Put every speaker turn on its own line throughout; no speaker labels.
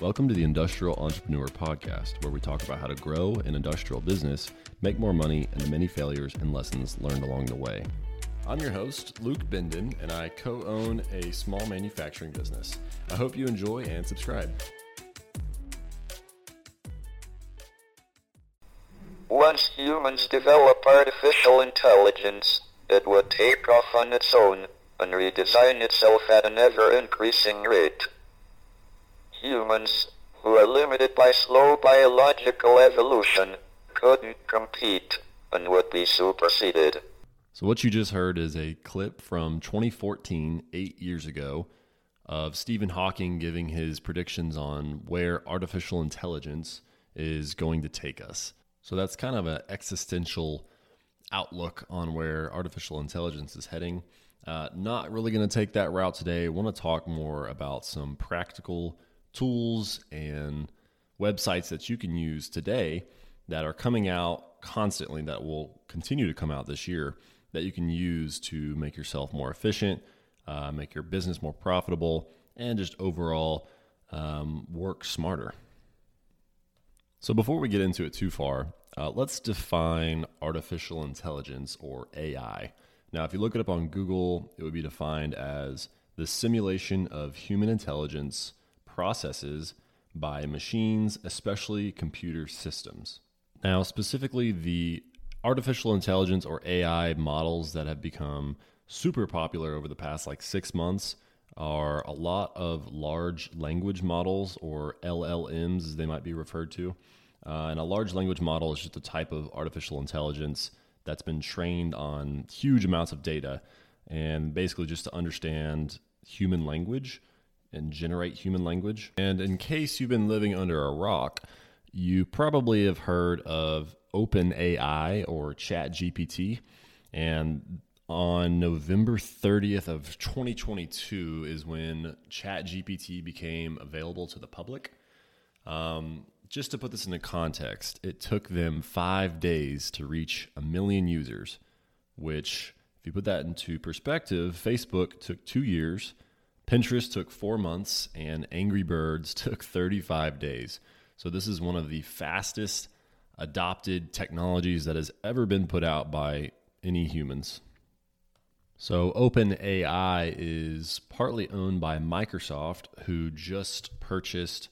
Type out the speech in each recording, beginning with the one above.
Welcome to the Industrial Entrepreneur Podcast, where we talk about how to grow an industrial business, make more money, and the many failures and lessons learned along the way. I'm your host, Luke Benden, and I co own a small manufacturing business. I hope you enjoy and subscribe.
Once humans develop artificial intelligence, it would take off on its own and redesign itself at an ever increasing rate. Humans, who are limited by slow biological evolution, couldn't compete and would be superseded.
So, what you just heard is a clip from 2014, eight years ago, of Stephen Hawking giving his predictions on where artificial intelligence is going to take us. So, that's kind of an existential outlook on where artificial intelligence is heading. Uh, not really going to take that route today. I want to talk more about some practical tools and websites that you can use today that are coming out constantly that will continue to come out this year that you can use to make yourself more efficient, uh, make your business more profitable, and just overall um, work smarter. So, before we get into it too far, uh, let's define artificial intelligence or AI. Now, if you look it up on Google, it would be defined as the simulation of human intelligence processes by machines, especially computer systems. Now, specifically, the artificial intelligence or AI models that have become super popular over the past like six months are a lot of large language models or LLMs, as they might be referred to. Uh, and a large language model is just a type of artificial intelligence that's been trained on huge amounts of data and basically just to understand human language and generate human language. And in case you've been living under a rock, you probably have heard of OpenAI or ChatGPT. And on November 30th of 2022 is when ChatGPT became available to the public. Um, just to put this into context, it took them five days to reach a million users, which, if you put that into perspective, Facebook took two years Pinterest took four months, and Angry Birds took 35 days. So, this is one of the fastest adopted technologies that has ever been put out by any humans. So, OpenAI is partly owned by Microsoft, who just purchased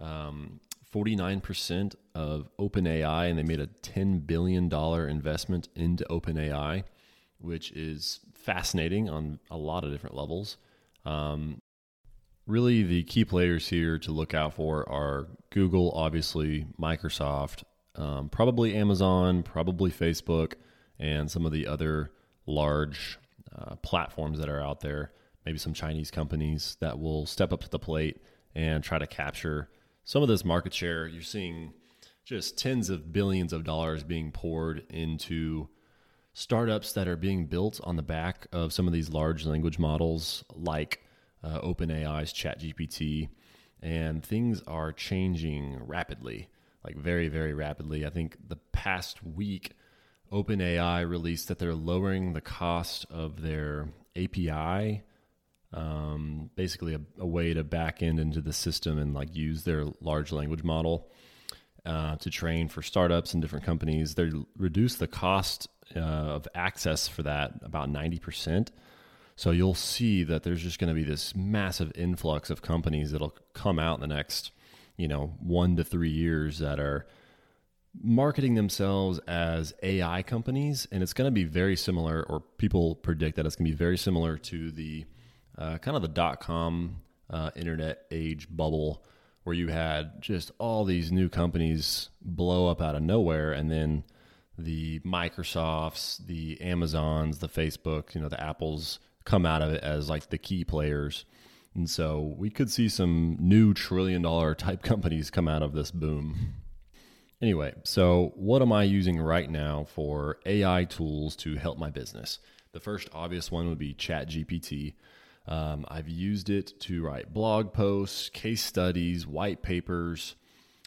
um, 49% of OpenAI, and they made a $10 billion investment into OpenAI, which is fascinating on a lot of different levels. Um, really, the key players here to look out for are Google, obviously, Microsoft, um, probably Amazon, probably Facebook, and some of the other large uh, platforms that are out there. Maybe some Chinese companies that will step up to the plate and try to capture some of this market share. You're seeing just tens of billions of dollars being poured into startups that are being built on the back of some of these large language models like uh, OpenAI's ChatGPT, and things are changing rapidly, like very, very rapidly. I think the past week, OpenAI released that they're lowering the cost of their API, um, basically a, a, way to back end into the system and like use their large language model uh, to train for startups and different companies. They reduce the cost uh, of access for that about 90%. So you'll see that there's just going to be this massive influx of companies that'll come out in the next, you know, one to three years that are marketing themselves as AI companies. And it's going to be very similar, or people predict that it's going to be very similar to the uh, kind of the dot com uh, internet age bubble where you had just all these new companies blow up out of nowhere and then the Microsofts, the Amazons, the Facebook, you know, the Apples come out of it as like the key players. And so we could see some new trillion dollar type companies come out of this boom. Anyway, so what am I using right now for AI tools to help my business? The first obvious one would be ChatGPT. Um, I've used it to write blog posts, case studies, white papers.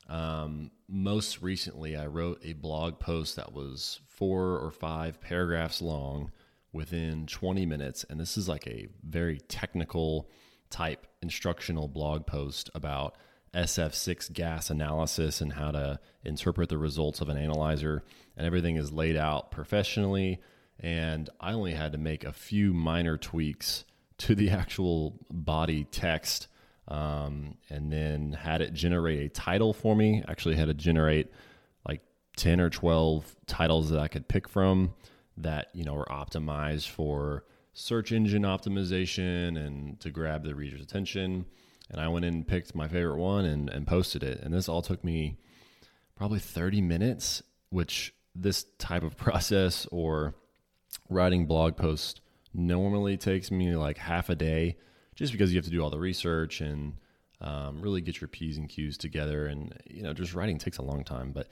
Um, most recently, I wrote a blog post that was four or five paragraphs long within 20 minutes. And this is like a very technical type instructional blog post about SF6 gas analysis and how to interpret the results of an analyzer. And everything is laid out professionally. And I only had to make a few minor tweaks to the actual body text um, and then had it generate a title for me. Actually, had to generate like 10 or 12 titles that I could pick from that, you know, were optimized for search engine optimization and to grab the reader's attention. And I went in and picked my favorite one and, and posted it. And this all took me probably 30 minutes, which this type of process or writing blog posts normally takes me like half a day just because you have to do all the research and um, really get your P's and Q's together. And, you know, just writing takes a long time, but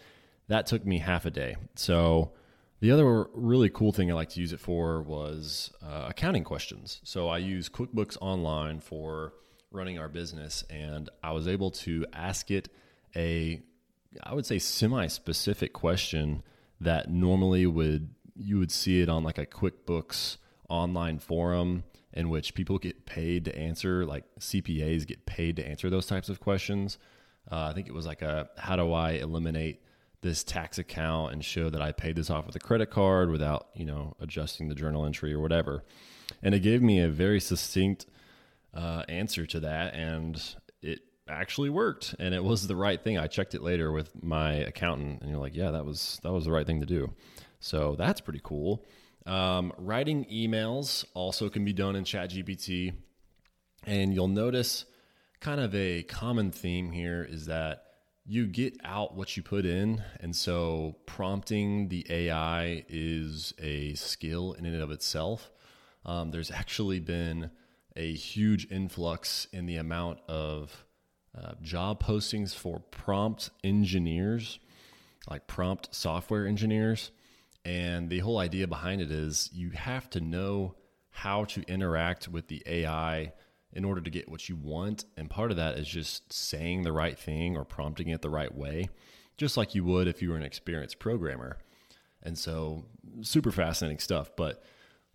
that took me half a day. So, the other really cool thing I like to use it for was uh, accounting questions. So I use QuickBooks Online for running our business, and I was able to ask it a, I would say, semi-specific question that normally would you would see it on like a QuickBooks online forum in which people get paid to answer, like CPAs get paid to answer those types of questions. Uh, I think it was like a how do I eliminate this tax account and show that I paid this off with a credit card without, you know, adjusting the journal entry or whatever. And it gave me a very succinct uh, answer to that, and it actually worked, and it was the right thing. I checked it later with my accountant, and you're like, yeah, that was that was the right thing to do. So that's pretty cool. Um, writing emails also can be done in ChatGPT, and you'll notice kind of a common theme here is that you get out what you put in. And so prompting the AI is a skill in and of itself. Um, there's actually been a huge influx in the amount of uh, job postings for prompt engineers, like prompt software engineers. And the whole idea behind it is you have to know how to interact with the AI in order to get what you want. And part of that is just saying the right thing or prompting it the right way, just like you would if you were an experienced programmer. And so, super fascinating stuff. But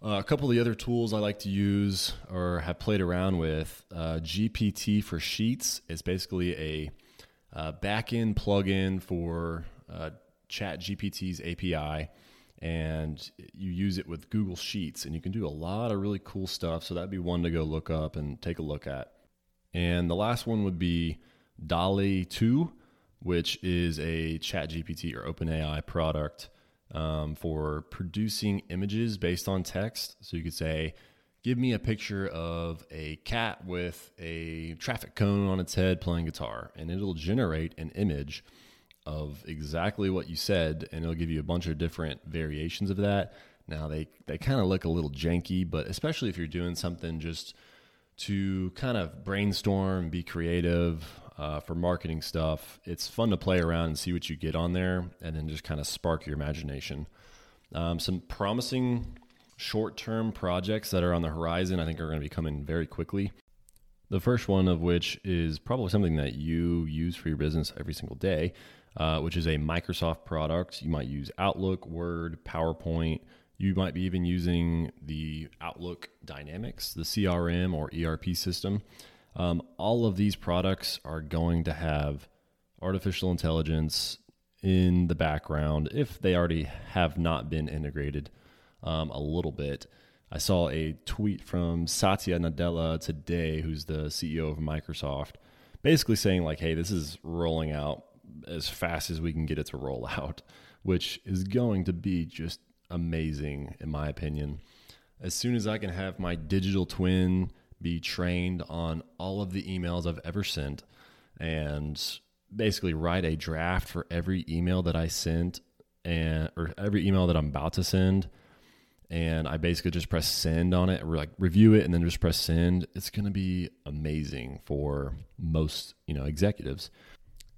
uh, a couple of the other tools I like to use or have played around with uh, GPT for Sheets is basically a uh, backend plugin for uh, Chat GPT's API and you use it with Google Sheets, and you can do a lot of really cool stuff. So that'd be one to go look up and take a look at. And the last one would be DALL-E 2, which is a ChatGPT or OpenAI product um, for producing images based on text. So you could say, give me a picture of a cat with a traffic cone on its head playing guitar, and it'll generate an image of exactly what you said, and it'll give you a bunch of different variations of that. Now they they kind of look a little janky, but especially if you're doing something just to kind of brainstorm, be creative uh, for marketing stuff, it's fun to play around and see what you get on there, and then just kind of spark your imagination. Um, some promising short-term projects that are on the horizon, I think, are going to be coming very quickly. The first one of which is probably something that you use for your business every single day, uh, which is a Microsoft product. You might use Outlook, Word, PowerPoint. You might be even using the Outlook Dynamics, the CRM or ERP system. Um, all of these products are going to have artificial intelligence in the background if they already have not been integrated um, a little bit. I saw a tweet from Satya Nadella today, who's the CEO of Microsoft, basically saying, like, hey, this is rolling out as fast as we can get it to roll out, which is going to be just amazing, in my opinion. As soon as I can have my digital twin be trained on all of the emails I've ever sent and basically write a draft for every email that I sent and or every email that I'm about to send and I basically just press send on it like review it and then just press send it's going to be amazing for most you know executives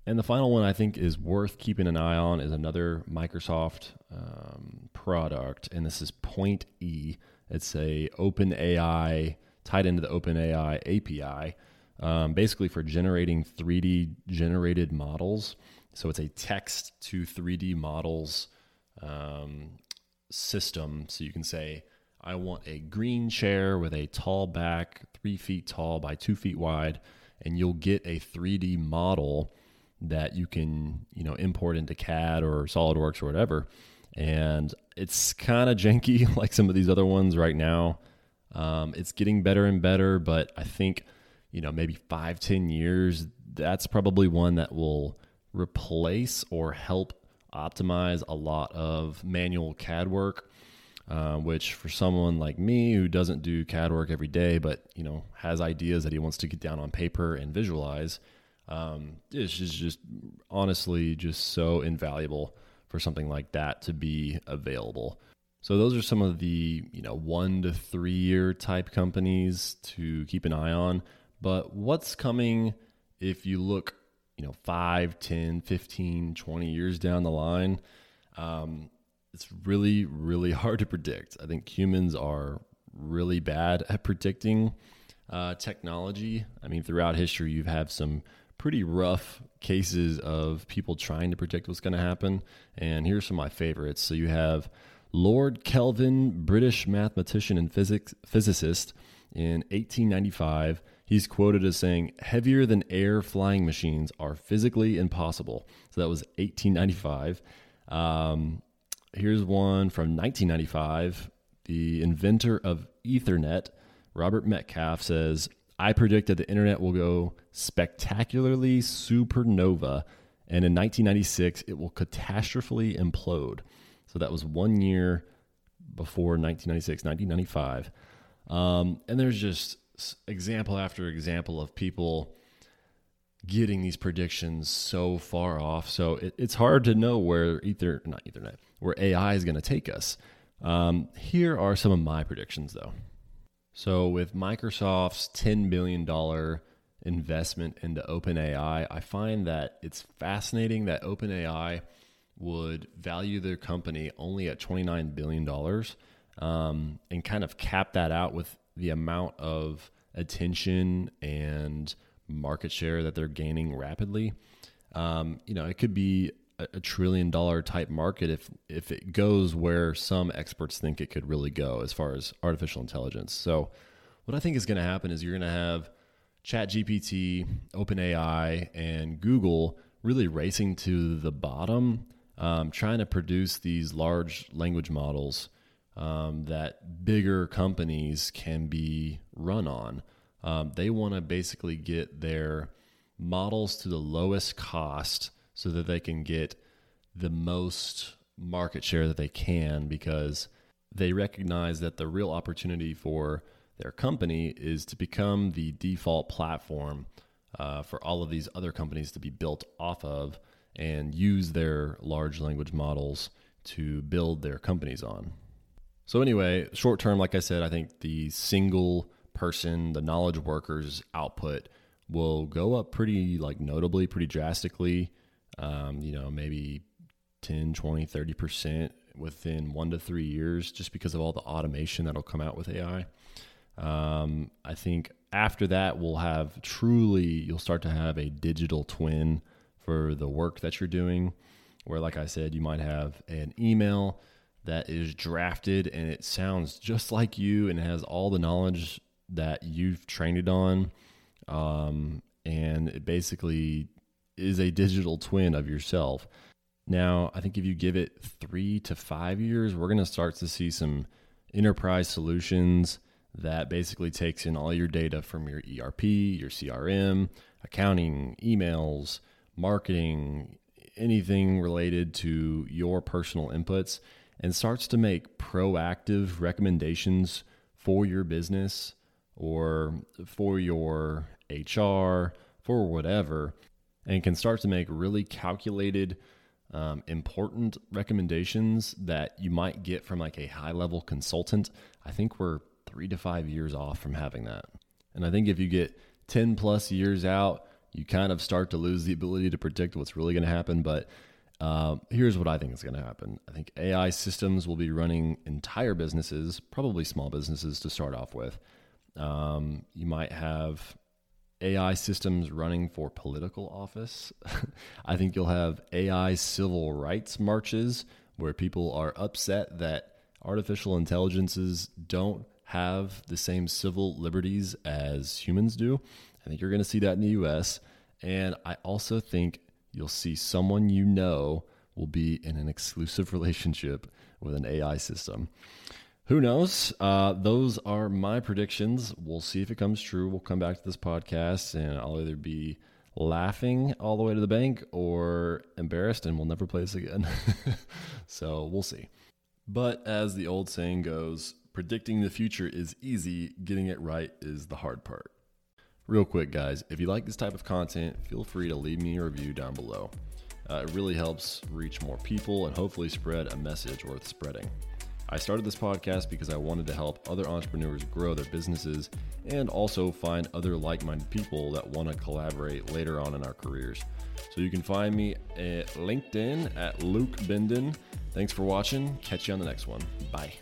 and the final one I think is worth keeping an eye on is another Microsoft um, product, and this is Point E. It's a Open AI tied into the Open AI API, um, basically for generating 3D generated models. So it's a text to 3D models um, system. So you can say, I want a green chair with a tall back, three feet tall by two feet wide, and you'll get a 3D model that you can, you know, import into CAD or SolidWorks or whatever. And it's kind of janky like some of these other ones right now. Um, it's getting better and better, but I think, you know, maybe five, ten years, that's probably one that will replace or help optimize a lot of manual CAD work. Uh, which for someone like me who doesn't do CAD work every day, but you know has ideas that he wants to get down on paper and visualize, um, it's just, just honestly just so invaluable for something like that to be available. So those are some of the you know one to three year type companies to keep an eye on. But what's coming if you look you know 5 10 15 20 years down the line um, it's really really hard to predict. I think humans are really bad at predicting uh, technology. I mean throughout history you've had some pretty rough cases of people trying to predict what's going to happen. And here's some of my favorites. So you have lord kelvin british mathematician and physics physicist in 1895 He's quoted as saying, heavier than air flying machines are physically impossible. So that was 1895. Um, here's one from 1995. The inventor of Ethernet, Robert Metcalfe, says, I predict that the internet will go spectacularly supernova, and in 1996, it will catastrophically implode. So that was one year before 1996, 1995. Um, and there's just example after example of people getting these predictions so far off. So it, it's hard to know where ether not Ethernet where AI is going to take us. Um, here are some of my predictions, though. So with Microsoft's ten billion dollar investment into OpenAI, I find that it's fascinating that OpenAI would value their company only at twenty nine billion dollars, um, and kind of cap that out with the amount of attention and market share that they're gaining rapidly. Um, you know, it could be a, a, trillion dollar type market if if it goes where some experts think it could really go as far as artificial intelligence. So, what I think is going to happen is you're going to have ChatGPT, OpenAI, and Google really racing to the bottom, um, trying to produce these large language models um, that bigger companies can be run on. Um, they want to basically get their models to the lowest cost so that they can get the most market share that they can because they recognize that the real opportunity for their company is to become the default platform uh, for all of these other companies to be built off of and use their large language models to build their companies on. So anyway, short term, like I said, I think the single person, the knowledge workers output will go up pretty like notably, pretty drastically. Um, you know, maybe 10, 20, 30% within one to three years just because of all the automation that'll come out with AI. Um, I think after that, we'll have truly, you'll start to have a digital twin for the work that you're doing. Where, like I said, you might have an email that is drafted and it sounds just like you and has all the knowledge that you've trained it on. Um, and it basically is a digital twin of yourself. Now, I think if you give it three to five years, we're going to start to see some enterprise solutions that basically takes in all your data from your ERP, your CRM, accounting, emails, marketing, anything related to your personal inputs and starts to make proactive recommendations for your business or for your HR, for whatever, and can start to make really calculated, um, important recommendations that you might get from like a high level consultant. I think we're three to five years off from having that. And I think if you get 10 plus years out, you kind of start to lose the ability to predict what's really going to happen. But uh, here's what I think is going to happen. I think AI systems will be running entire businesses, probably small businesses to start off with. Um, you might have AI systems running for political office. I think you'll have AI civil rights marches where people are upset that artificial intelligences don't have the same civil liberties as humans do. I think you're going to see that in the US. And I also think you'll see someone you know will be in an exclusive relationship with an AI system. Who knows? Uh, those are my predictions. We'll see if it comes true. We'll come back to this podcast and I'll either be laughing all the way to the bank or embarrassed and we'll never play this again. so we'll see. But as the old saying goes, predicting the future is easy, getting it right is the hard part. Real quick, guys, if you like this type of content, feel free to leave me a review down below. Uh, it really helps reach more people and hopefully spread a message worth spreading. I started this podcast because I wanted to help other entrepreneurs grow their businesses and also find other like minded people that want to collaborate later on in our careers. So you can find me at LinkedIn at Luke Benden. Thanks for watching. Catch you on the next one. Bye.